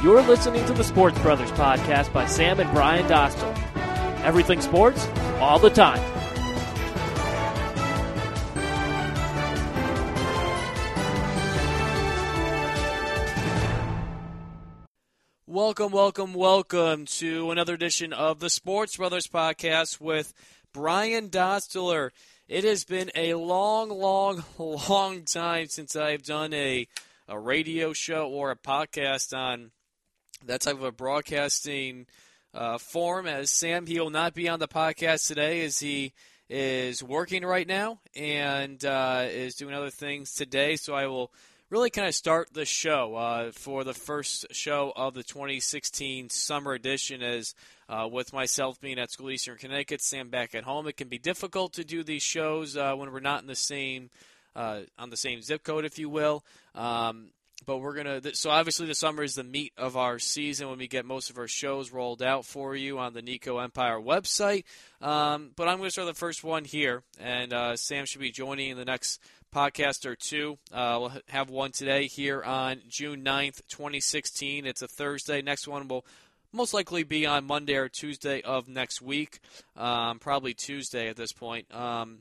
You're listening to the Sports Brothers podcast by Sam and Brian Dostal. Everything sports, all the time. Welcome, welcome, welcome to another edition of the Sports Brothers podcast with Brian Dostaler. It has been a long, long, long time since I've done a, a radio show or a podcast on that type of a broadcasting uh, form. As Sam, he will not be on the podcast today as he is working right now and uh, is doing other things today. So I will really kind of start the show uh, for the first show of the 2016 summer edition as uh, with myself being at School Eastern Connecticut, Sam back at home. It can be difficult to do these shows uh, when we're not in the same uh, on the same zip code, if you will. Um, but we're gonna. So obviously, the summer is the meat of our season when we get most of our shows rolled out for you on the Nico Empire website. Um, but I'm to start the first one here, and uh, Sam should be joining in the next podcast or two. Uh, we'll have one today here on June 9th, 2016. It's a Thursday. Next one will most likely be on Monday or Tuesday of next week. Um, probably Tuesday at this point. Um,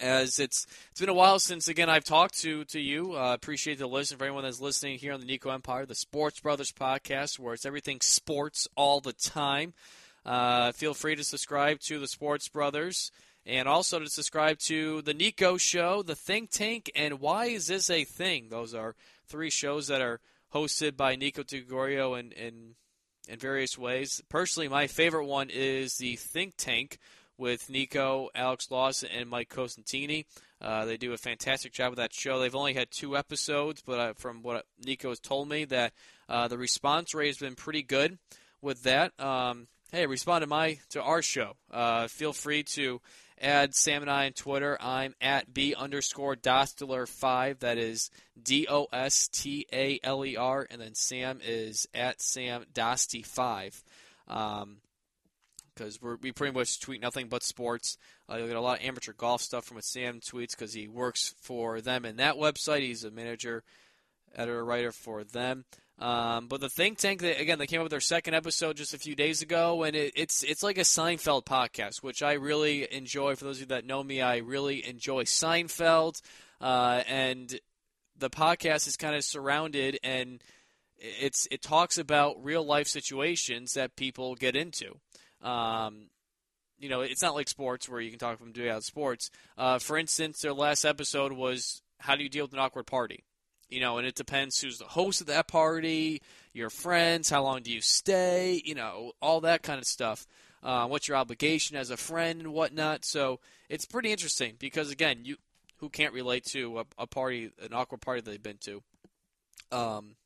as it's it's been a while since again I've talked to to you. Uh, appreciate the listen for anyone that's listening here on the Nico Empire, the Sports Brothers podcast, where it's everything sports all the time. Uh, feel free to subscribe to the Sports Brothers and also to subscribe to the Nico Show, the Think Tank, and Why Is This a Thing? Those are three shows that are hosted by Nico Gregorio in, in in various ways. Personally, my favorite one is the Think Tank with Nico, Alex Lawson, and Mike Cosentini. Uh, they do a fantastic job with that show. They've only had two episodes, but uh, from what Nico has told me, that uh, the response rate has been pretty good with that. Um, hey, respond to my to our show. Uh, feel free to add Sam and I on Twitter. I'm at b underscore Dostaler five. That is D O S T A L E R, and then Sam is at Sam Dosty five. Um, because we pretty much tweet nothing but sports. Uh, you'll get a lot of amateur golf stuff from what Sam tweets because he works for them in that website. He's a manager, editor, writer for them. Um, but the think tank, they, again, they came up with their second episode just a few days ago, and it, it's it's like a Seinfeld podcast, which I really enjoy. For those of you that know me, I really enjoy Seinfeld, uh, and the podcast is kind of surrounded and it's it talks about real life situations that people get into. Um, you know, it's not like sports where you can talk from doing out sports. Uh, for instance, their last episode was how do you deal with an awkward party? You know, and it depends who's the host of that party, your friends, how long do you stay, you know, all that kind of stuff. Uh, what's your obligation as a friend and whatnot. So it's pretty interesting because again, you who can't relate to a, a party, an awkward party that they've been to. Um,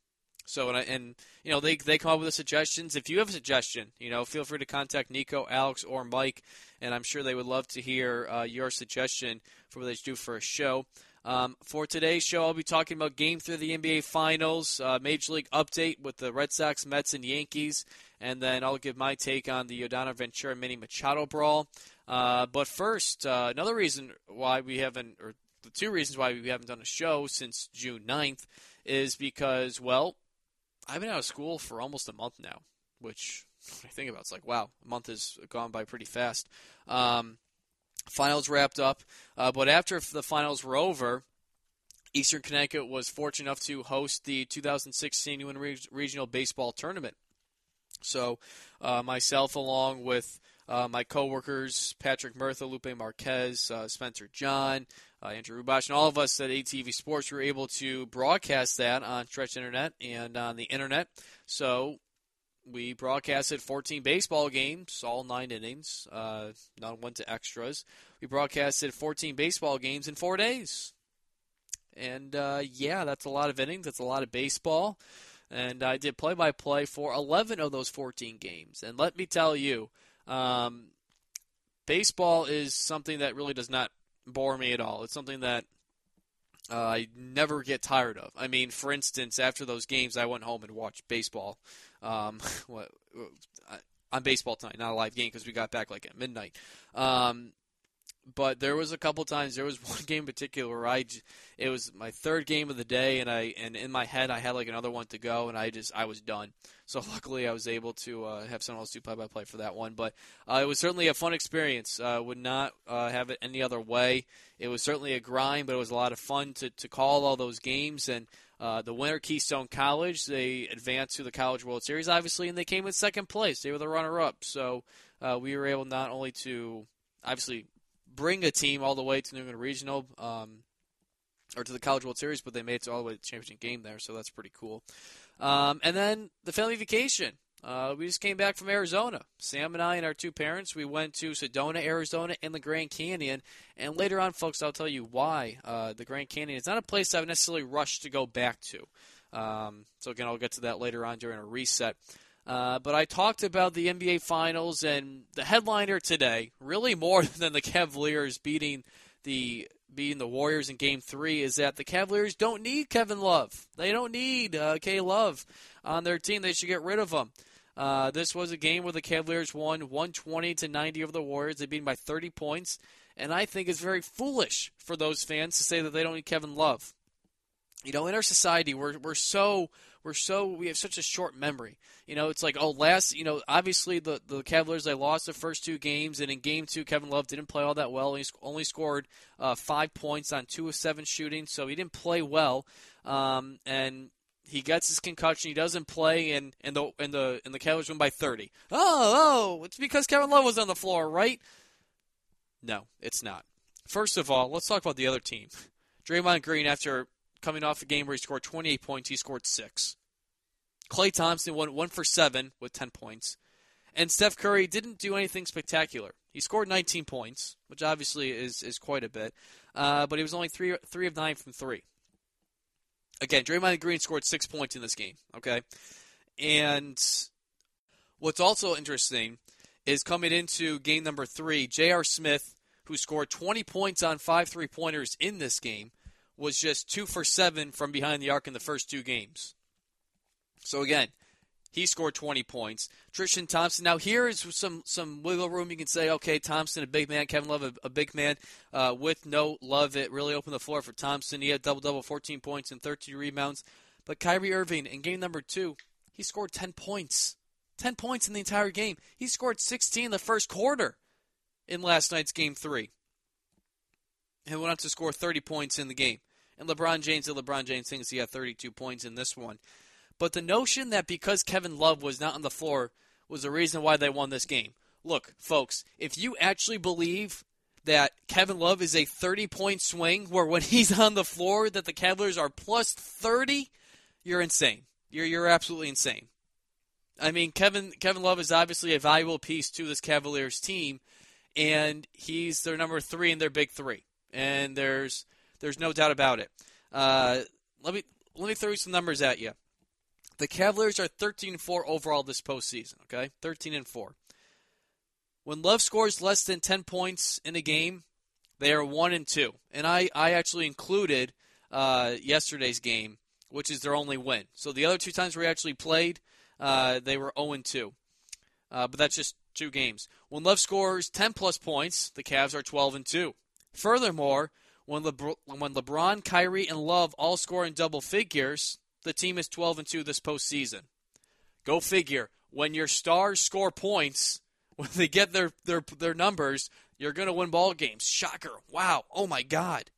so and, and you know they they come up with the suggestions. If you have a suggestion, you know, feel free to contact Nico, Alex, or Mike, and I'm sure they would love to hear uh, your suggestion for what they should do for a show. Um, for today's show, I'll be talking about Game Three of the NBA Finals, uh, Major League update with the Red Sox, Mets, and Yankees, and then I'll give my take on the Yordano Ventura Manny Machado brawl. Uh, but first, uh, another reason why we haven't, or the two reasons why we haven't done a show since June 9th, is because well I've been out of school for almost a month now, which I think about, it's like wow, a month has gone by pretty fast. Um, finals wrapped up, uh, but after the finals were over, Eastern Connecticut was fortunate enough to host the 2016 UN Regional Baseball Tournament. So, uh, myself, along with uh, my coworkers, Patrick Murtha, Lupe Marquez, uh, Spencer John, uh, Andrew Rubash, and all of us at ATV Sports were able to broadcast that on Stretch Internet and on the Internet. So we broadcasted 14 baseball games, all nine innings, uh, not went to extras. We broadcasted 14 baseball games in four days. And uh, yeah, that's a lot of innings. That's a lot of baseball. And I did play by play for 11 of those 14 games. And let me tell you, um, baseball is something that really does not bore me at all. It's something that uh, I never get tired of. I mean, for instance, after those games, I went home and watched baseball. Um, what, on baseball tonight, not a live game because we got back like at midnight. Um, but there was a couple times. There was one game in particular where I, it was my third game of the day, and I and in my head I had like another one to go, and I just I was done. So luckily I was able to uh, have someone else do play by play for that one. But uh, it was certainly a fun experience. Uh, would not uh, have it any other way. It was certainly a grind, but it was a lot of fun to to call all those games and. Uh, the winner, Keystone College, they advanced to the College World Series, obviously, and they came in second place. They were the runner-up, so uh, we were able not only to obviously bring a team all the way to New England Regional um, or to the College World Series, but they made it all the way to the championship game there, so that's pretty cool. Um, and then the family vacation. Uh, we just came back from Arizona. Sam and I and our two parents, we went to Sedona, Arizona, and the Grand Canyon. And later on, folks, I'll tell you why uh, the Grand Canyon is not a place I've necessarily rushed to go back to. Um, so again, I'll get to that later on during a reset. Uh, but I talked about the NBA Finals and the headliner today, really more than the Cavaliers beating the beating the Warriors in Game Three, is that the Cavaliers don't need Kevin Love. They don't need uh, K Love on their team. They should get rid of him. Uh, this was a game where the Cavaliers won 120 to 90 over the Warriors. They beat them by 30 points, and I think it's very foolish for those fans to say that they don't need Kevin Love. You know, in our society, we're we're so we're so we have such a short memory. You know, it's like oh, last you know, obviously the the Cavaliers they lost the first two games, and in game two, Kevin Love didn't play all that well. He only scored uh, five points on two of seven shooting, so he didn't play well. Um, and he gets his concussion. He doesn't play, and and the and the and the Cavaliers win by thirty. Oh, oh, it's because Kevin Love was on the floor, right? No, it's not. First of all, let's talk about the other team. Draymond Green, after coming off a game where he scored 28 points, he scored six. Klay Thompson went one for seven with 10 points. And Steph Curry didn't do anything spectacular. He scored 19 points, which obviously is, is quite a bit, uh, but he was only three three of nine from three. Again, Draymond Green scored six points in this game. Okay, and what's also interesting is coming into game number three, J.R. Smith, who scored 20 points on five three pointers in this game, was just two for seven from behind the arc in the first two games. So again, he scored 20 points. Tristan Thompson. Now here is some some wiggle room. You can say, okay, Thompson a big man, Kevin Love a, a big man. Uh, with no Love, it really opened the floor for Thompson. He had double double, 14 points and 13 rebounds. But Kyrie Irving in game number two, he scored 10 points. 10 points in the entire game. He scored 16 in the first quarter in last night's game three. And went on to score 30 points in the game. And LeBron James and LeBron James things. He had 32 points in this one. But the notion that because Kevin Love was not on the floor was the reason why they won this game. Look, folks, if you actually believe that Kevin Love is a 30 point swing where when he's on the floor that the Cavaliers are plus 30, you're insane. You're you're absolutely insane. I mean, Kevin Kevin Love is obviously a valuable piece to this Cavaliers team and he's their number 3 in their big 3. And there's there's no doubt about it. Uh, let me let me throw some numbers at you. The Cavaliers are 13 4 overall this postseason. Okay, 13 and 4. When Love scores less than 10 points in a game, they are one and two. And I I actually included uh, yesterday's game, which is their only win. So the other two times we actually played, uh, they were 0 and 2. Uh, but that's just two games. When Love scores 10 plus points, the Cavs are 12 and 2. Furthermore, when, Lebr- when LeBron, Kyrie, and Love all score in double figures, the team is 12 and 2 this postseason. Go figure. When your stars score points, when they get their their their numbers, you're going to win ball games. Shocker. Wow. Oh my god.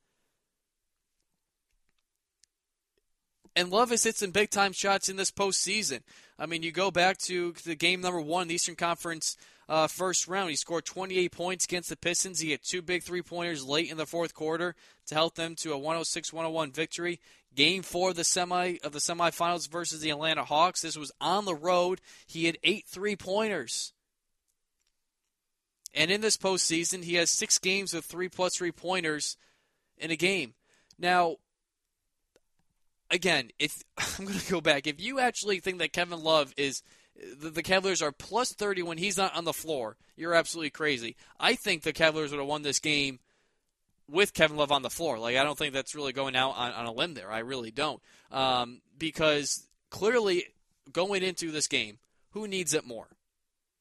And Love has hit some big time shots in this postseason. I mean, you go back to the game number one, the Eastern Conference uh, first round. He scored 28 points against the Pistons. He had two big three pointers late in the fourth quarter to help them to a 106-101 victory. Game four of the semi of the semifinals versus the Atlanta Hawks. This was on the road. He had eight three pointers. And in this postseason, he has six games of three plus three pointers in a game. Now, again, if I'm going to go back, if you actually think that Kevin Love is the, the Cavaliers are plus 30 when he's not on the floor, you're absolutely crazy. I think the Cavaliers would have won this game with Kevin Love on the floor. Like I don't think that's really going out on, on a limb there. I really don't, um, because clearly going into this game, who needs it more?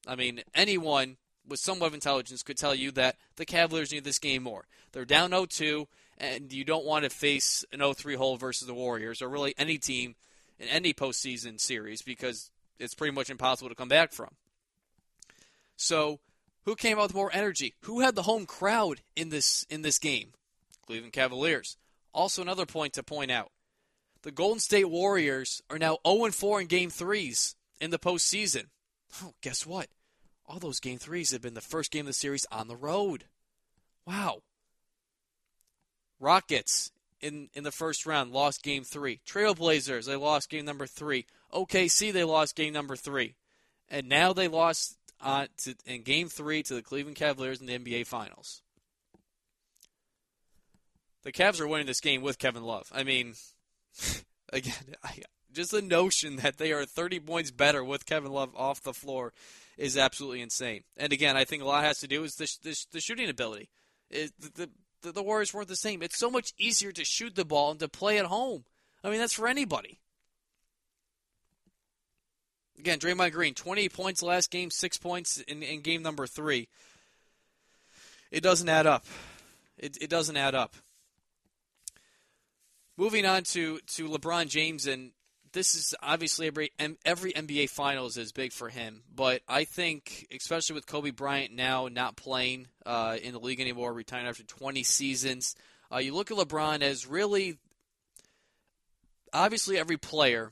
I mean, anyone with somewhat of intelligence could tell you that the Cavaliers need this game more. They're down 0-2, and you don't want to face an 0-3 hole versus the Warriors or really any team in any postseason series because it's pretty much impossible to come back from. So, who came out with more energy? Who had the home crowd in this in this game? Cleveland Cavaliers. Also, another point to point out: the Golden State Warriors are now 0-4 in Game Threes in the postseason. Oh, guess what? All those Game Threes have been the first game of the series on the road. Wow. Rockets in in the first round lost Game Three. Trailblazers they lost Game number three. OKC they lost Game number three, and now they lost uh, to, in Game Three to the Cleveland Cavaliers in the NBA Finals. The Cavs are winning this game with Kevin Love. I mean, again, I, just the notion that they are 30 points better with Kevin Love off the floor is absolutely insane. And again, I think a lot has to do with the, the, the shooting ability. It, the, the, the Warriors weren't the same. It's so much easier to shoot the ball and to play at home. I mean, that's for anybody. Again, Draymond Green, 28 points last game, six points in, in game number three. It doesn't add up. It, it doesn't add up. Moving on to, to LeBron James, and this is obviously every every NBA Finals is big for him, but I think, especially with Kobe Bryant now not playing uh, in the league anymore, retiring after 20 seasons, uh, you look at LeBron as really, obviously, every player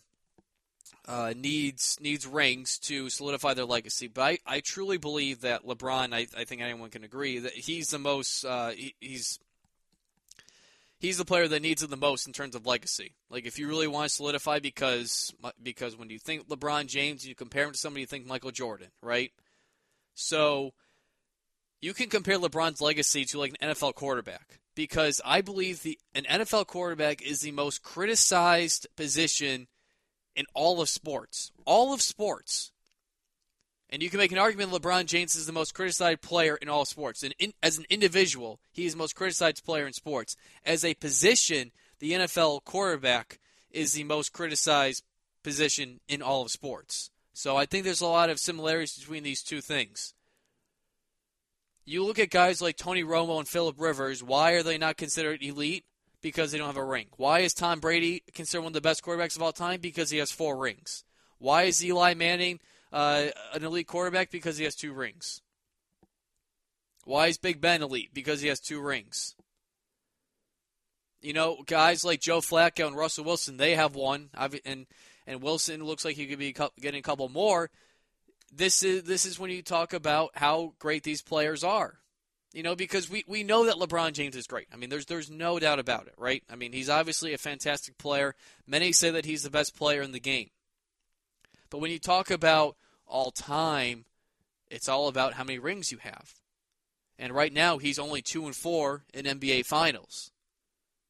uh, needs needs rings to solidify their legacy. But I, I truly believe that LeBron, I, I think anyone can agree that he's the most uh, he, he's he's the player that needs it the most in terms of legacy. Like if you really want to solidify, because because when you think LeBron James, you compare him to somebody, you think Michael Jordan, right? So you can compare LeBron's legacy to like an NFL quarterback because I believe the an NFL quarterback is the most criticized position in all of sports. All of sports. And you can make an argument LeBron James is the most criticized player in all sports. And in, as an individual, he is the most criticized player in sports. As a position, the NFL quarterback is the most criticized position in all of sports. So I think there's a lot of similarities between these two things. You look at guys like Tony Romo and Philip Rivers, why are they not considered elite? Because they don't have a ring. Why is Tom Brady considered one of the best quarterbacks of all time? Because he has four rings. Why is Eli Manning uh, an elite quarterback because he has two rings. Why is Big Ben elite? Because he has two rings. You know, guys like Joe Flacco and Russell Wilson, they have one, and and Wilson looks like he could be getting a couple more. This is this is when you talk about how great these players are. You know, because we, we know that LeBron James is great. I mean, there's there's no doubt about it, right? I mean, he's obviously a fantastic player. Many say that he's the best player in the game. But when you talk about all time, it's all about how many rings you have. And right now, he's only two and four in NBA Finals.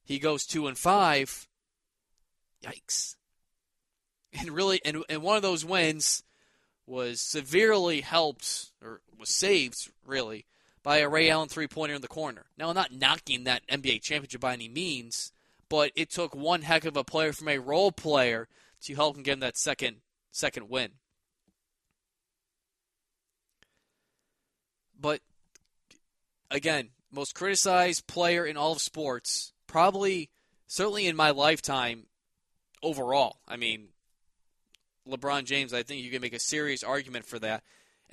He goes two and five. Yikes! And really, and, and one of those wins was severely helped or was saved really by a Ray Allen three pointer in the corner. Now, I'm not knocking that NBA championship by any means, but it took one heck of a player from a role player to help him get him that second second win. But again, most criticized player in all of sports, probably, certainly in my lifetime overall. I mean, LeBron James, I think you can make a serious argument for that.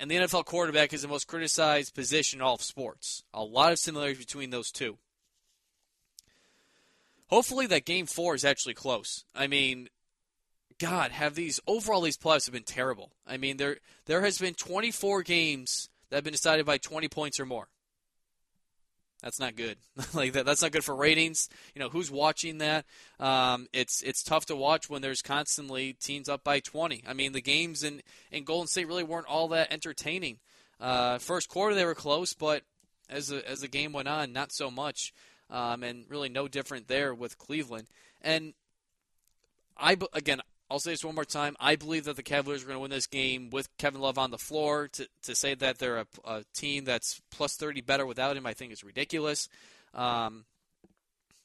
And the NFL quarterback is the most criticized position in all of sports. A lot of similarities between those two. Hopefully, that game four is actually close. I mean, God, have these overall these playoffs have been terrible. I mean, there there has been 24 games that have been decided by 20 points or more. That's not good. like that, that's not good for ratings. You know who's watching that? Um, it's it's tough to watch when there's constantly teams up by 20. I mean, the games in in Golden State really weren't all that entertaining. Uh, first quarter they were close, but as the, as the game went on, not so much. Um, and really no different there with Cleveland. And I again, I'll say this one more time. I believe that the Cavaliers are going to win this game with Kevin Love on the floor. To, to say that they're a, a team that's plus 30 better without him, I think is ridiculous. Um,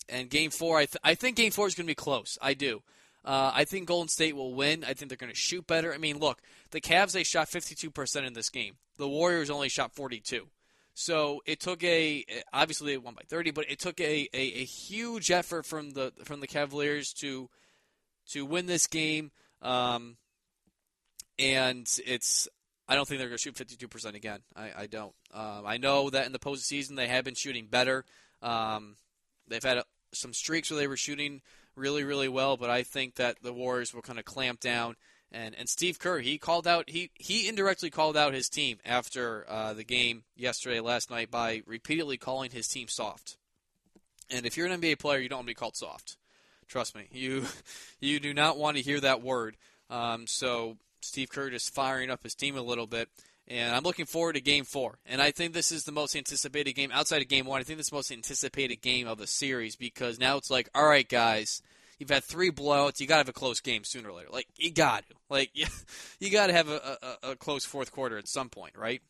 and game four, I, th- I think game four is going to be close. I do. Uh, I think Golden State will win. I think they're going to shoot better. I mean, look, the Cavs they shot 52% in this game. The Warriors only shot 42. So it took a obviously they won by 30, but it took a, a, a huge effort from the from the Cavaliers to to win this game. Um, and it's I don't think they're going to shoot 52% again. I, I don't. Um, I know that in the postseason they have been shooting better. Um, they've had a, some streaks where they were shooting really, really well, but I think that the Warriors will kind of clamp down. And and Steve Kerr, he called out he he indirectly called out his team after uh, the game yesterday, last night, by repeatedly calling his team soft. And if you're an NBA player, you don't want to be called soft. Trust me, you you do not want to hear that word. Um, so Steve Kerr just firing up his team a little bit. And I'm looking forward to game four. And I think this is the most anticipated game outside of game one. I think this is the most anticipated game of the series because now it's like, all right, guys, you've had three blowouts. You got to have a close game sooner or later. Like, you got to. Like, you, you got to have a, a, a close fourth quarter at some point, right?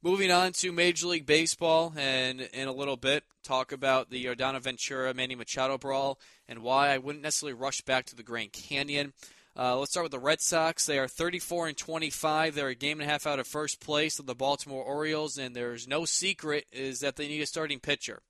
Moving on to Major League Baseball, and in a little bit, talk about the Yordano Ventura Manny Machado brawl and why I wouldn't necessarily rush back to the Grand Canyon. Uh, let's start with the Red Sox. They are 34 and 25. They're a game and a half out of first place of the Baltimore Orioles, and there's no secret is that they need a starting pitcher.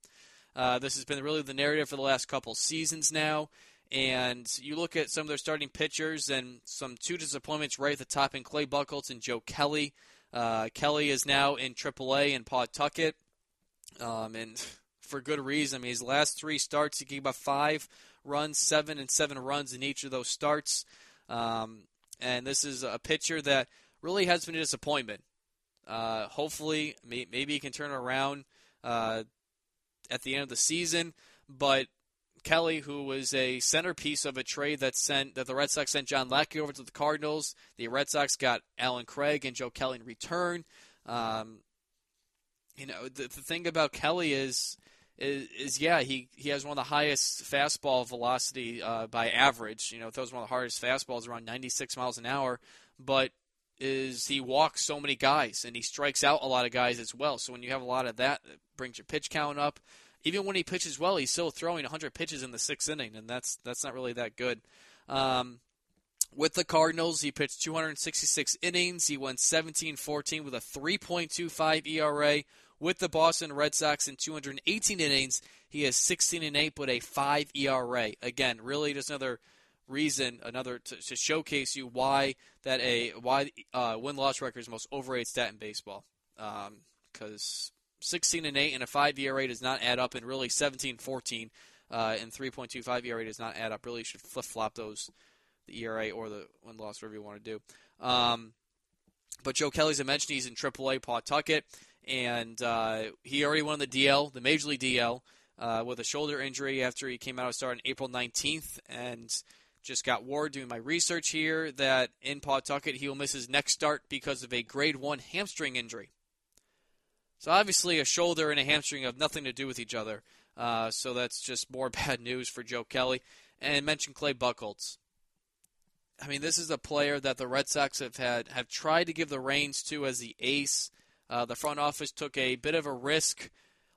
Uh, this has been really the narrative for the last couple seasons now. And you look at some of their starting pitchers, and some two disappointments right at the top in Clay Buchholz and Joe Kelly. Uh, Kelly is now in AAA in Pawtucket, um, and for good reason. I mean, his last three starts, he gave up five runs, seven and seven runs in each of those starts. Um, and this is a pitcher that really has been a disappointment. Uh, hopefully, may, maybe he can turn around uh, at the end of the season. But Kelly, who was a centerpiece of a trade that sent that the Red Sox sent John Lackey over to the Cardinals, the Red Sox got Allen Craig and Joe Kelly in return. Um, you know, the, the thing about Kelly is is, is, yeah, he, he has one of the highest fastball velocity uh, by average. You know, throws one of the hardest fastballs around 96 miles an hour, but is he walks so many guys and he strikes out a lot of guys as well. So when you have a lot of that, it brings your pitch count up. Even when he pitches well, he's still throwing 100 pitches in the sixth inning, and that's that's not really that good. Um, with the Cardinals, he pitched 266 innings. He went 17-14 with a 3.25 ERA, with the Boston Red Sox in 218 innings. He has 16 and 8, but a 5 ERA. Again, really just another reason, another to, to showcase you why that a why uh, win loss record is the most overrated stat in baseball. Because um, 16 and 8 and a 5 ERA does not add up, and really 17 14 uh, and 3.25 ERA does not add up. Really should flip flop those the ERA or the win loss, whatever you want to do. Um, but Joe Kelly's I mentioned he's in AAA Pawtucket and uh, he already won the DL, the Major League DL, uh, with a shoulder injury after he came out of start on April 19th, and just got word doing my research here that in Pawtucket he will miss his next start because of a Grade One hamstring injury. So obviously, a shoulder and a hamstring have nothing to do with each other. Uh, so that's just more bad news for Joe Kelly. And mention Clay Buchholz. I mean, this is a player that the Red Sox have had have tried to give the reins to as the ace uh, the front office took a bit of a risk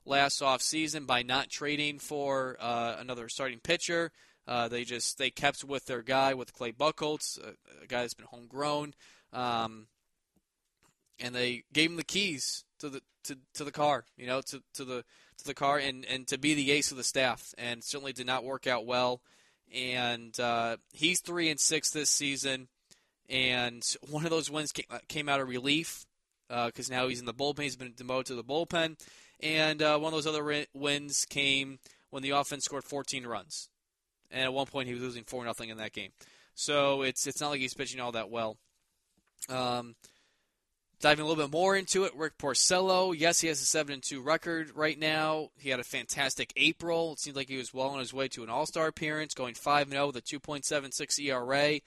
last offseason by not trading for uh, another starting pitcher. Uh, they just they kept with their guy with Clay Buchholz, a, a guy that's been homegrown, um, and they gave him the keys to the to, to the car, you know, to, to the to the car, and, and to be the ace of the staff, and certainly did not work out well. And uh, he's three and six this season, and one of those wins came, came out of relief because uh, now he's in the bullpen. He's been demoted to the bullpen. And uh, one of those other wins came when the offense scored 14 runs. And at one point, he was losing 4 nothing in that game. So it's it's not like he's pitching all that well. Um, diving a little bit more into it, Rick Porcello. Yes, he has a 7 and 2 record right now. He had a fantastic April. It seems like he was well on his way to an All Star appearance, going 5 0 with a 2.76 ERA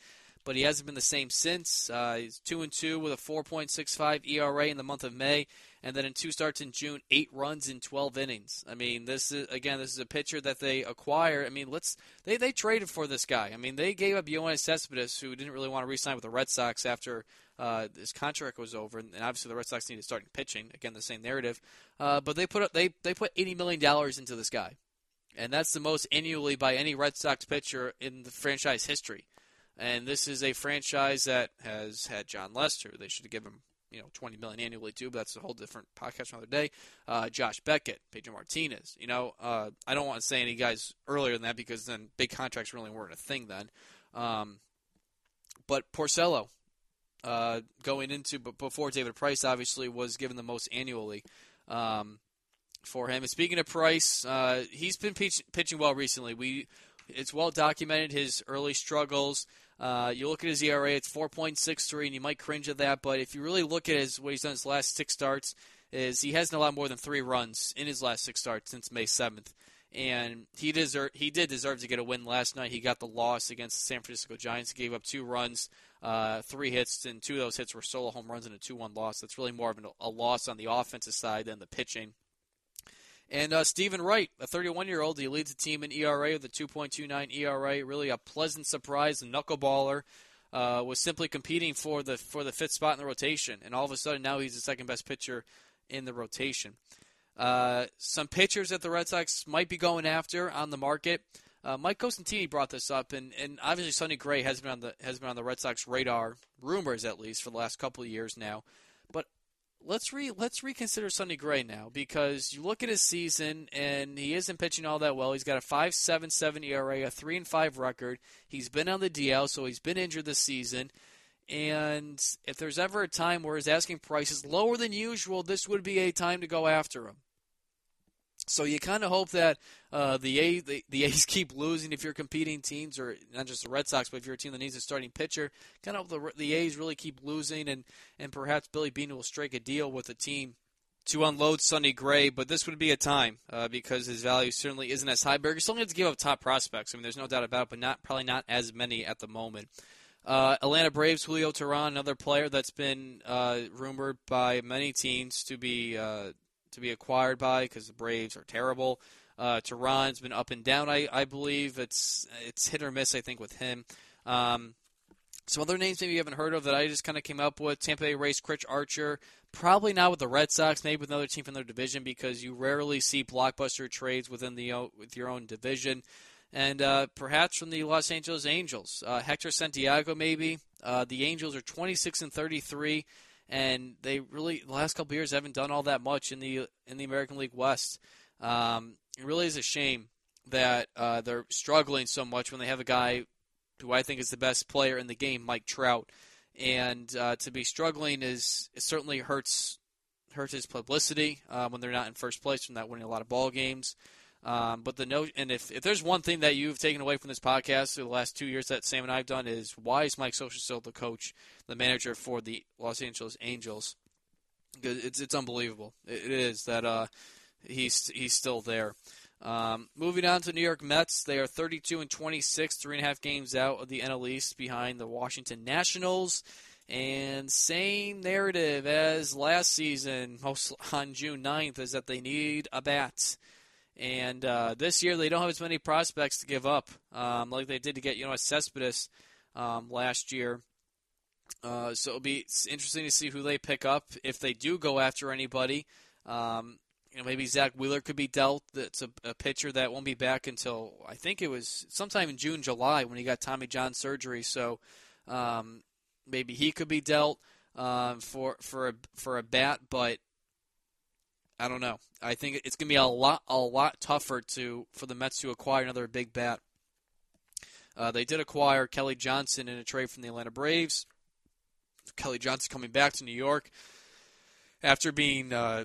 but he hasn't been the same since. Uh, he's two and two with a 4.65 ERA in the month of May, and then in two starts in June, eight runs in 12 innings. I mean, this is again, this is a pitcher that they acquire. I mean, let's they they traded for this guy. I mean, they gave up Yoenis Cespedes, who didn't really want to re-sign with the Red Sox after uh, his contract was over, and obviously the Red Sox needed starting pitching. Again, the same narrative, uh, but they put they they put 80 million dollars into this guy and that's the most annually by any Red Sox pitcher in the franchise history. And this is a franchise that has had Jon Lester. They should have given him, you know, twenty million annually too, but that's a whole different podcast another day. Uh, Josh Beckett, Pedro Martinez. You know, uh, I don't want to say any guys earlier than that because then big contracts really weren't a thing then. Um, but Porcello, uh, going into but before David Price obviously was given the most annually. Um, for him. And speaking of Price, uh, he's been pitch, pitching well recently. We it's well documented his early struggles. Uh, you look at his ERA; it's 4.63, and you might cringe at that. But if you really look at his what he's done his last six starts, is he hasn't allowed more than three runs in his last six starts since May 7th, and he deserve he did deserve to get a win last night. He got the loss against the San Francisco Giants. He gave up two runs, uh, three hits, and two of those hits were solo home runs and a 2-1 loss. That's really more of an, a loss on the offensive side than the pitching. And uh, Steven Wright, a 31 year old, he leads the team in ERA with a 2.29 ERA. Really a pleasant surprise. The knuckleballer uh, was simply competing for the for the fifth spot in the rotation, and all of a sudden now he's the second best pitcher in the rotation. Uh, some pitchers that the Red Sox might be going after on the market. Uh, Mike Cosentini brought this up, and, and obviously Sonny Gray has been on the has been on the Red Sox radar, rumors at least, for the last couple of years now let's re let's reconsider Sonny Gray now because you look at his season and he isn't pitching all that well. He's got a five seven seven ERA, a three and five record. He's been on the DL, so he's been injured this season. And if there's ever a time where his asking price is lower than usual, this would be a time to go after him. So you kind of hope that uh, the, A, the, the A's keep losing if you're competing teams, or not just the Red Sox, but if you're a team that needs a starting pitcher. Kind of the the A's really keep losing, and and perhaps Billy Beane will strike a deal with the team to unload Sonny Gray. But this would be a time uh, because his value certainly isn't as high. Berger still needs to give up top prospects. I mean, there's no doubt about it, but not probably not as many at the moment. Uh, Atlanta Braves, Julio Teheran, another player that's been uh, rumored by many teams to be uh, to be acquired by because the Braves are terrible. Uh, Teheran's been up and down. I, I believe it's it's hit or miss. I think with him. Um, some other names maybe you haven't heard of that I just kind of came up with: Tampa Bay Rays, Chris Archer. Probably not with the Red Sox, maybe with another team from their division because you rarely see blockbuster trades within the with your own division. And uh, perhaps from the Los Angeles Angels, uh, Hector Santiago, maybe. Uh, the Angels are 26 and 33 and they really the last couple years haven't done all that much in the in the American League West. Um, it really is a shame that uh, they're struggling so much when they have a guy who I think is the best player in the game, Mike Trout, and uh, to be struggling is it certainly hurts hurts his publicity uh, when they're not in first place from not winning a lot of ball games. Um, but the note, and if, if there's one thing that you've taken away from this podcast the last two years that Sam and I've done is why is Mike Scioscia still the coach, the manager for the Los Angeles Angels? It's it's unbelievable. It is that uh, he's he's still there. Um, moving on to New York Mets, they are 32 and 26, three and a half games out of the NL East behind the Washington Nationals. And same narrative as last season, on June 9th, is that they need a bat. And uh, this year they don't have as many prospects to give up, um, like they did to get you know a Cespedes um, last year. Uh, so it'll be interesting to see who they pick up if they do go after anybody. Um, you know, maybe Zack Wheeler could be dealt. That's a, a, pitcher that won't be back until I think it was sometime in June, July when he got Tommy John surgery. So um, maybe he could be dealt um, for for a for a bat. But I don't know. I think it's going to be a lot a lot tougher to for the Mets to acquire another big bat. Uh, they did acquire Kelly Johnson in a trade from the Atlanta Braves. Kelly Johnson coming back to New York after being uh,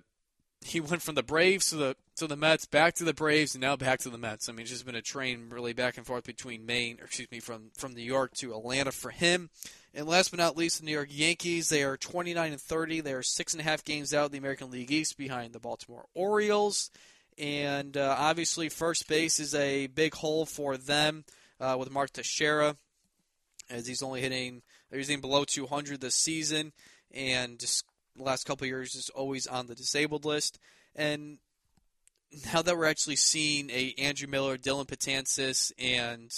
he went from the Braves to the to the Mets, back to the Braves, and now back to the Mets. I mean, it's just been a train really back and forth between Maine, or excuse me, from from New York to Atlanta for him. And last but not least, the New York Yankees. They are 29 and 30. They are six and a half games out of the American League East behind the Baltimore Orioles. And uh, obviously, first base is a big hole for them uh, with Mark Teixeira, as he's only hitting he's hitting below 200 this season, and just the last couple years is always on the disabled list. And now that we're actually seeing a Andrew Miller, Dellin Betances, and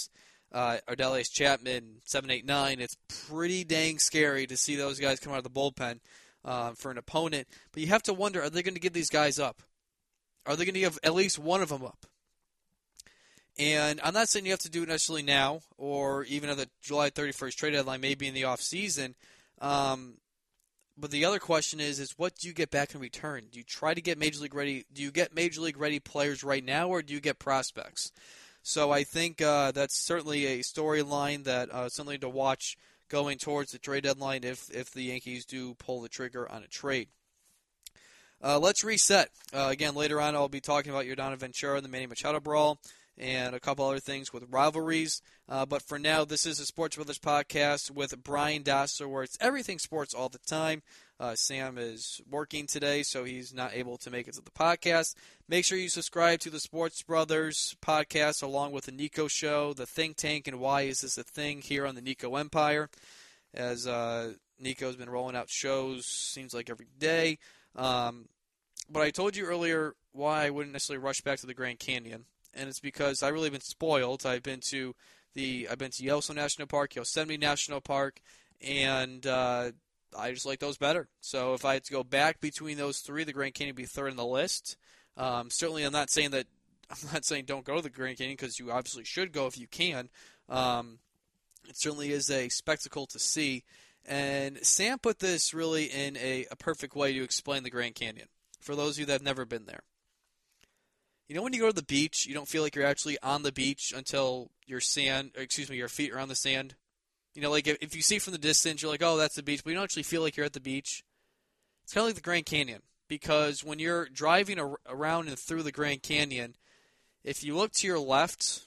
uh, Aroldis Chapman, seven, eight, nine. It's pretty dang scary to see those guys come out of the bullpen uh, for an opponent. But you have to wonder: Are they going to give these guys up? Are they going to give at least one of them up? And I'm not saying you have to do it necessarily now or even at the July 31st trade deadline, maybe in the off season. Um, but the other question is, is what do you get back in return? Do you try to get major league ready? Do you get major league ready players right now, or do you get prospects? So I think uh, that's certainly a storyline that uh, something to watch going towards the trade deadline if if the Yankees do pull the trigger on a trade. Uh, let's reset. Uh, again, later on, I'll be talking about Yordano Ventura and the Manny Machado brawl and a couple other things with rivalries. Uh, but for now, this is a Sports Brothers podcast with Brian Dostaler, where it's everything sports all the time. Uh, Sam is working today, so he's not able to make it to the podcast. Make sure you subscribe to the Sports Brothers podcast along with the Nico Show, the Think Tank, and Why Is This a Thing here on the Nico Empire. As uh, Nico's been rolling out shows, seems like every day. Um, but I told you earlier why I wouldn't necessarily rush back to the Grand Canyon and it's because I've really been spoiled. I've been to the I've been to Yellowstone National Park, Yosemite National Park, and uh, I just like those better. So if I had to go back between those three, the Grand Canyon would be third in the list. Um, certainly, I'm not saying that I'm not saying don't go to the Grand Canyon because you obviously should go if you can. Um, it certainly is a spectacle to see. And Sam put this really in a, a perfect way to explain the Grand Canyon for those of you that have never been there. You know when you go to the beach, you don't feel like you're actually on the beach until your sand, excuse me, your feet are on the sand. You know, like if you see from the distance, you're like, oh, that's the beach, but you don't actually feel like you're at the beach. It's kind of like the Grand Canyon because when you're driving around and through the Grand Canyon, if you look to your left,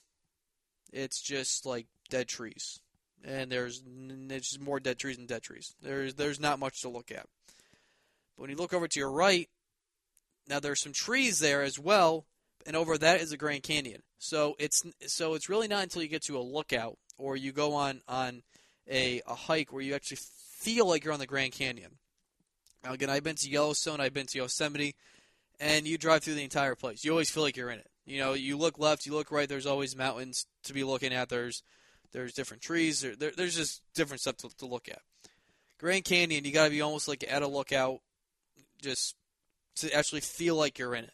it's just like dead trees, and there's just more dead trees than dead trees. There's there's not much to look at. But when you look over to your right, now there's some trees there as well, and over that is the Grand Canyon. So it's so it's really not until you get to a lookout or you go on on a, a hike where you actually feel like you're on the Grand Canyon. Now again, I've been to Yellowstone, I've been to Yosemite, and you drive through the entire place. You always feel like you're in it. You know, you look left, you look right. There's always mountains to be looking at. There's there's different trees. There, there there's just different stuff to, to look at. Grand Canyon, you got to be almost like at a lookout, just to actually feel like you're in it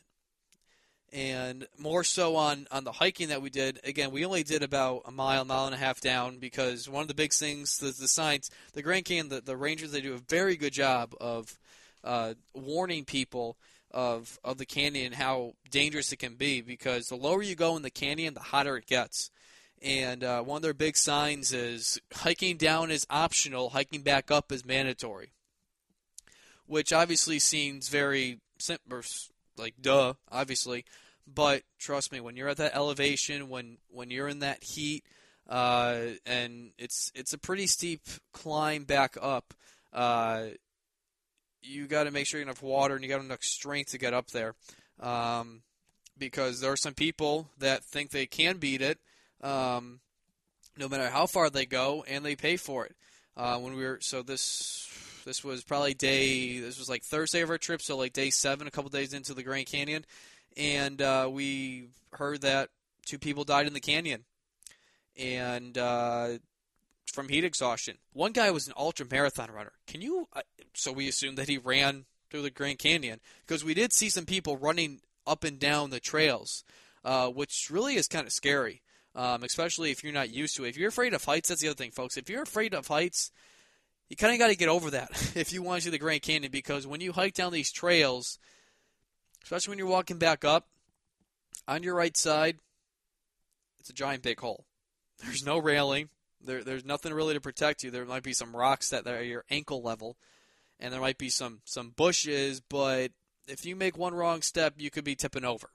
and more so on on the hiking that we did. Again, we only did about a mile, mile and a half down because one of the big things, the, the signs, the Grand Canyon, the, the rangers, they do a very good job of uh, warning people of of the canyon and how dangerous it can be because the lower you go in the canyon, the hotter it gets. And uh, one of their big signs is hiking down is optional, hiking back up is mandatory, which obviously seems very simple like duh, obviously. But trust me, when you're at that elevation, when when you're in that heat, uh, and it's it's a pretty steep climb back up, uh, you got to make sure you have enough water and you got enough strength to get up there. Um, because there are some people that think they can beat it, um, no matter how far they go, and they pay for it. Uh, when we were so this this was probably day. This was like Thursday of our trip, so like day seven, a couple days into the Grand Canyon, and uh, we heard that two people died in the canyon, and uh, from heat exhaustion. One guy was an ultra marathon runner. Can you? Uh, so we assumed that he ran through the Grand Canyon because we did see some people running up and down the trails, uh, which really is kind of scary. Um, especially if you're not used to it. If you're afraid of heights, that's the other thing, folks. If you're afraid of heights, you kind of got to get over that if you want to see the Grand Canyon because when you hike down these trails, especially when you're walking back up, on your right side, it's a giant big hole. There's no railing. There, there's nothing really to protect you. There might be some rocks that are your ankle level, and there might be some some bushes. But if you make one wrong step, you could be tipping over.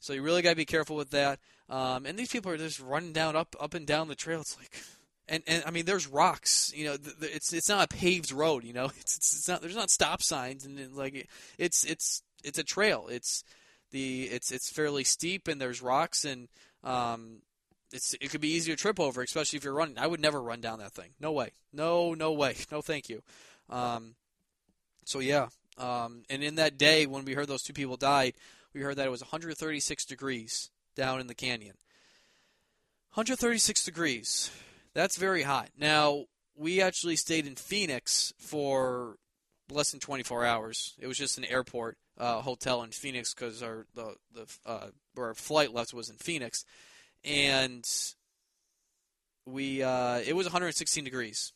So you really got to be careful with that. Um, and these people are just running down up up and down the trail. It's like and and I mean, there's rocks. You know, it's it's not a paved road. You know, it's it's, it's not there's not stop signs and, and like it's it's it's a trail. It's the it's it's fairly steep and there's rocks and um it's it could be easy to trip over, especially if you're running. I would never run down that thing. No way. No no way. No thank you. Um, so yeah. Um, and in that day when we heard those two people died, we heard that it was 136 degrees down in the canyon. 136 degrees. That's very hot. Now, we actually stayed in Phoenix for less than 24 hours. It was just an airport uh, hotel in Phoenix because our the the uh, our flight left was in Phoenix, and we uh, it was 116 degrees.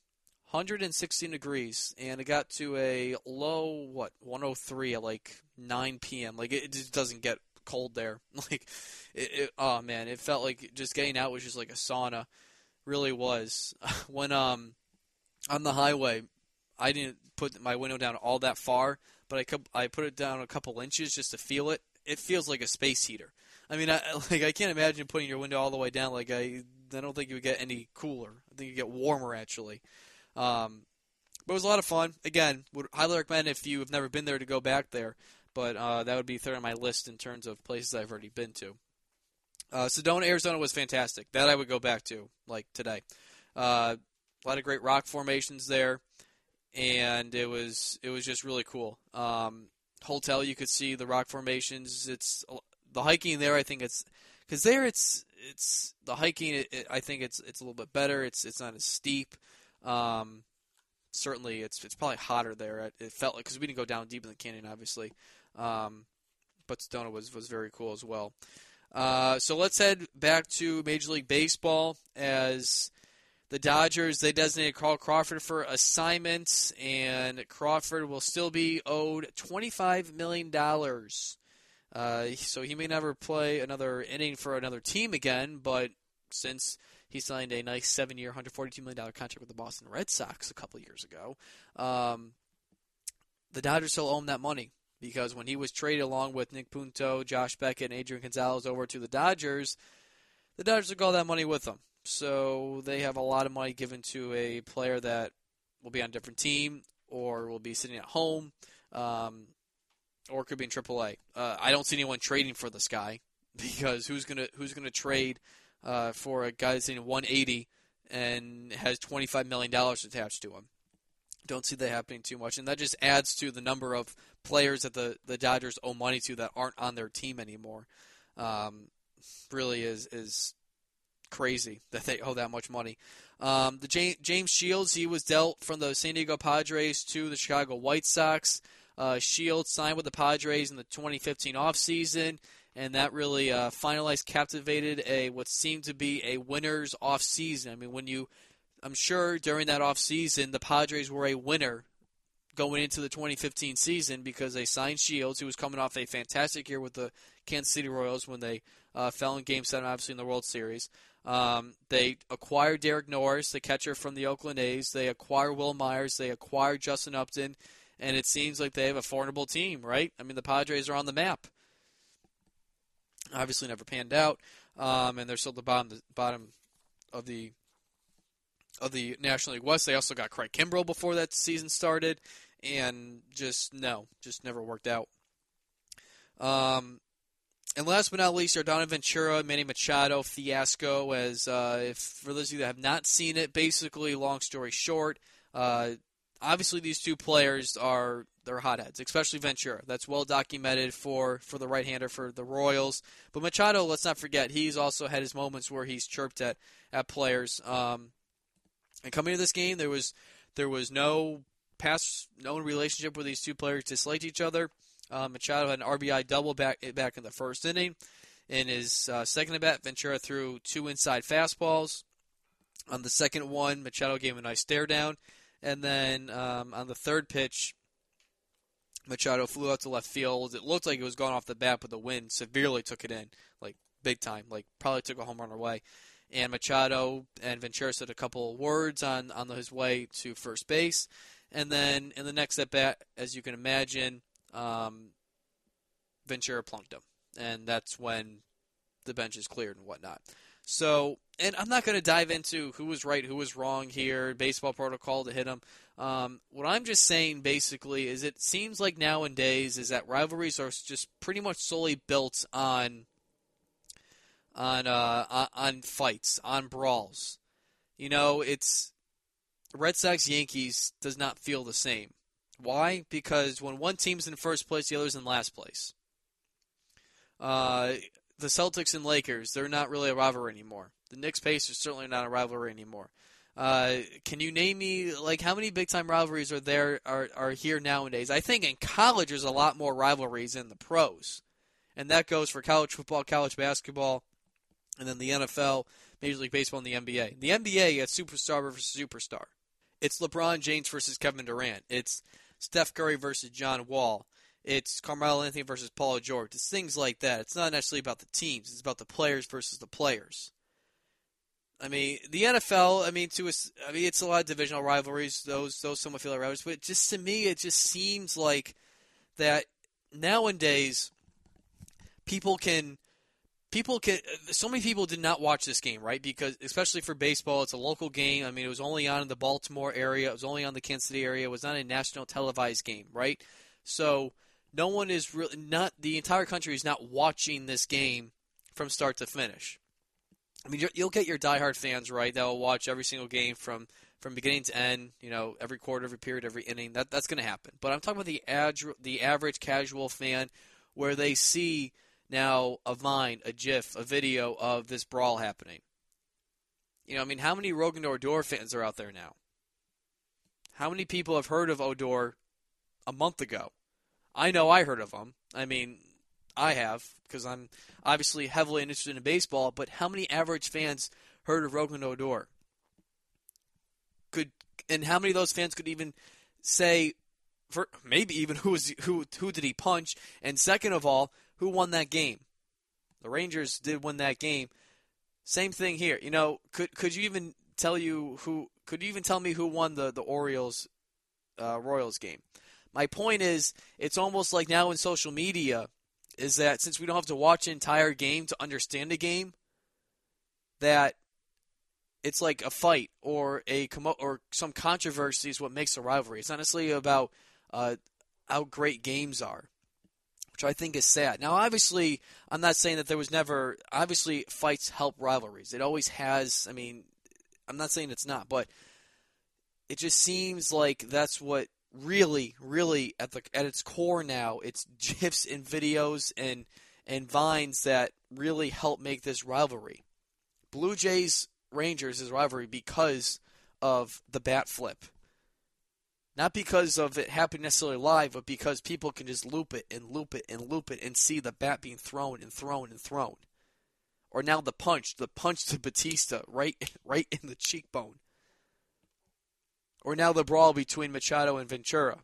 116 degrees. And it got to a low what 103 at like 9 p.m like it, it just doesn't get cold there. Like it, it, oh man it felt like just getting out was just like a sauna really was when um on the highway i didn't put my window down all that far but i i put it down a couple inches just to feel it it feels like a space heater i mean i like i can't imagine putting your window all the way down like i I don't think you would get any cooler. I think you get warmer actually. Um, but it was a lot of fun. Again, would highly recommend if you have never been there to go back there. But uh, that would be third on my list in terms of places I've already been to. Uh, Sedona, Arizona was fantastic. That I would go back to, like today. Uh, a lot of great rock formations there, and it was it was just really cool. Um, hotel, you could see the rock formations. It's the hiking there. I think it's because there it's it's the hiking. It, it, I think it's it's a little bit better. It's it's not as steep. Um, certainly, it's it's probably hotter there. It, felt like because we didn't go down deep in the canyon, obviously. Um, but Sedona was was very cool as well. Uh, so let's head back to Major League Baseball as the Dodgers they designated Carl Crawford for assignments, and Crawford will still be owed twenty five million dollars. Uh, so he may never play another inning for another team again, but since he signed a nice seven-year, $142 million contract with the Boston Red Sox a couple years ago, um, the Dodgers still owe him that money because when he was traded along with Nick Punto, Josh Beckett, and Adrian Gonzalez over to the Dodgers, the Dodgers took all that money with them. So they have a lot of money given to a player that will be on a different team or will be sitting at home. Um, or could be in AAA. Uh, I don't see anyone trading for this guy because who's gonna who's gonna trade uh, for a guy that's in 180 and has 25 million dollars attached to him? Don't see that happening too much, and that just adds to the number of players that the the Dodgers owe money to that aren't on their team anymore. Um, really is is crazy that they owe that much money. Um, the James Shields, he was dealt from the San Diego Padres to the Chicago White Sox. Uh, Shields signed with the Padres in the 2015 offseason, and that really uh, finalized, captivated a what seemed to be a winner's offseason. I mean, when you, I'm sure during that offseason, the Padres were a winner going into the 2015 season because they signed Shields, who was coming off a fantastic year with the Kansas City Royals when they uh, fell in Game 7, obviously, in the World Series. Um, they acquired Derek Norris, the catcher from the Oakland A's. They acquired Wil Myers. They acquired Justin Upton and it seems like they have a formidable team, right? I mean, the Padres are on the map. Obviously, never panned out, um, and they're still at the bottom, the bottom of the of the National League West. They also got Craig Kimbrel before that season started, and just no, just never worked out. Um, and last but not least, Yordano Ventura, Manny Machado fiasco. As uh, if for those of you that have not seen it, basically, long story short, uh, obviously these two players are they're hotheads, especially Ventura. That's well documented for for the right-hander for the Royals. But Machado, let's not forget, he's also had his moments where he's chirped at at players. Um, and coming to this game, there was there was no past known relationship where these two players disliked each other. Uh, Machado had an RBI double back back in the first inning. In his uh, second at bat, Ventura threw two inside fastballs. On the second one, Machado gave him a nice stare down. And then um, on the third pitch, Machado flew out to left field. It looked like it was going off the bat, but the wind severely took it in, like big time, like probably took a home run away. And Machado and Ventura said a couple of words on on his way to first base, and then in the next at bat, as you can imagine, um, Ventura plunked him, and that's when the bench is cleared and whatnot. So, and I'm not going to dive into who was right, who was wrong here, baseball protocol to hit him. Um, what I'm just saying basically is it seems like nowadays is that rivalries are just pretty much solely built on on uh, on fights, on brawls. You know, it's Red Sox Yankees does not feel the same. Why? Because when one team's in first place, the other's in last place. Uh, the Celtics and Lakers, they're not really a rivalry anymore. The Knicks Pacers certainly not a rivalry anymore. Uh, can you name me like how many big time rivalries are there are, are here nowadays? I think in college there's a lot more rivalries than the pros, and that goes for college football, college basketball, and then the NFL, Major League Baseball, and the NBA. The NBA, it's superstar versus superstar. It's LeBron James versus Kevin Durant. It's Steph Curry versus John Wall. It's Carmelo Anthony versus Paul George. It's things like that. It's not necessarily about the teams. It's about the players versus the players. I mean, the NFL. I mean, to a, I mean, it's a lot of divisional rivalries. Those those somewhat feel like rivalries, but just to me, it just seems like that nowadays people can people can uh, so many people did not watch this game right? Because especially for baseball it's a local game. I mean it was only on in the baltimore area. It was only on the kansas city area. It was not a national televised game right? So no one is really not the entire country is not watching this game from start to finish. I mean you'll get your diehard fans right that will watch every single game from from beginning to end you know every quarter every period every inning. That that's going to happen. But i'm talking about the ad, the average casual fan where they see now a vine, a GIF, a video of this brawl happening. You know, I mean, how many Rougned Odor fans are out there now? How many people have heard of Odor a month ago? I know I heard of him. I mean, I have because I'm obviously heavily interested in baseball. But how many average fans heard of Rougned Odor? Could and how many of those fans could even say, for maybe even who was who who did he punch? And second of all, who won that game? The Rangers did win that game. Same thing here. You know, could could you even tell you who? Could you even tell me who won the the Orioles uh, Royals game? My point is, it's almost like now in social media, is that since we don't have to watch an entire game to understand a game, that it's like a fight or a or some controversy is what makes a rivalry. It's honestly about uh, how great games are which I think is sad. Now, obviously, I'm not saying that there was never. Obviously, fights help rivalries. It always has. I mean, I'm not saying it's not, but it just seems like that's what really, really at the at its core now. It's gifs and videos and and vines that really help make this rivalry. Blue Jays Rangers is rivalry because of the bat flip. Not because of it happening necessarily live, but because people can just loop it and loop it and loop it and see the bat being thrown and thrown and thrown. Or now the punch, the punch to Bautista right right in the cheekbone. Or now the brawl between Machado and Ventura.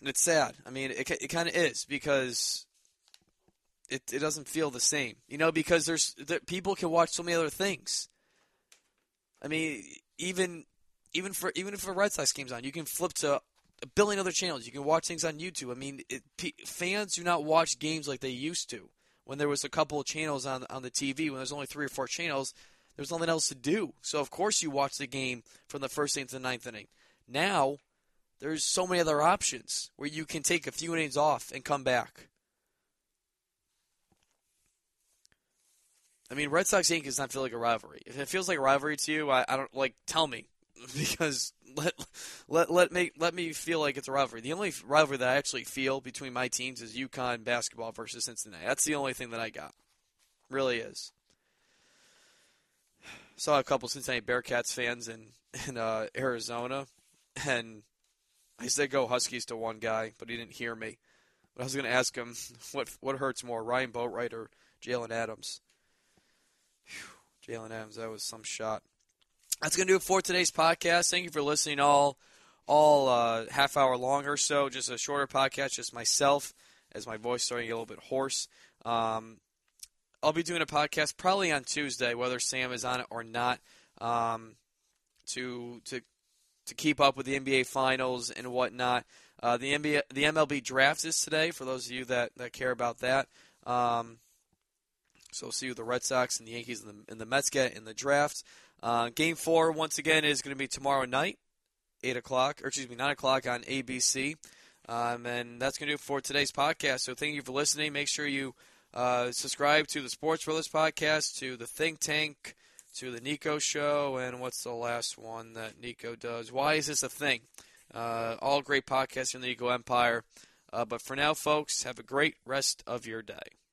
And it's sad. I mean, it, it kind of is because it, it doesn't feel the same. You know, because there's there, people can watch so many other things. I mean, even even for even if a Red Sox game's on, you can flip to a billion other channels. You can watch things on YouTube. I mean, it, p- fans do not watch games like they used to. When there was a couple of channels on on the TV, when there's only three or four channels, there's nothing else to do. So of course you watch the game from the first inning to the ninth inning. Now, there's so many other options where you can take a few innings off and come back. I mean, Red Sox Yankees does not feel like a rivalry. If it feels like a rivalry to you, I, I don't like. Tell me. because let let let me let me feel like it's a rivalry. The only rivalry that I actually feel between my teams is UConn basketball versus Cincinnati. That's the only thing that I got. Really is. Saw a couple Cincinnati Bearcats fans in in uh, Arizona, and I said go Huskies to one guy, but he didn't hear me. But I was going to ask him what what hurts more, Ryan Boatright or Jalen Adams. Jalen Adams, that was some shot that's going to do it for today's podcast. Thank you for listening all all uh, half hour long or so. Just a shorter podcast, just myself, as my voice starting to get a little bit hoarse. Um, I'll be doing a podcast probably on Tuesday, whether Sam is on it or not, um, to to to keep up with the NBA finals and whatnot. Uh, the NBA, the MLB draft is today for those of you that, that care about that. Um, so we'll see who the Red Sox and the Yankees and the, and the Mets get in the draft. Uh, game four, once again, is going to be tomorrow night, 8 o'clock, or excuse me, 9 o'clock on ABC. Um, and that's going to do it for today's podcast. So thank you for listening. Make sure you uh, subscribe to the Sports Brothers podcast, to the Think Tank, to the Nico Show, and what's the last one that Nico does? Why is this a thing? Uh, all great podcasts in the Eagle Empire. Uh, but for now, folks, have a great rest of your day.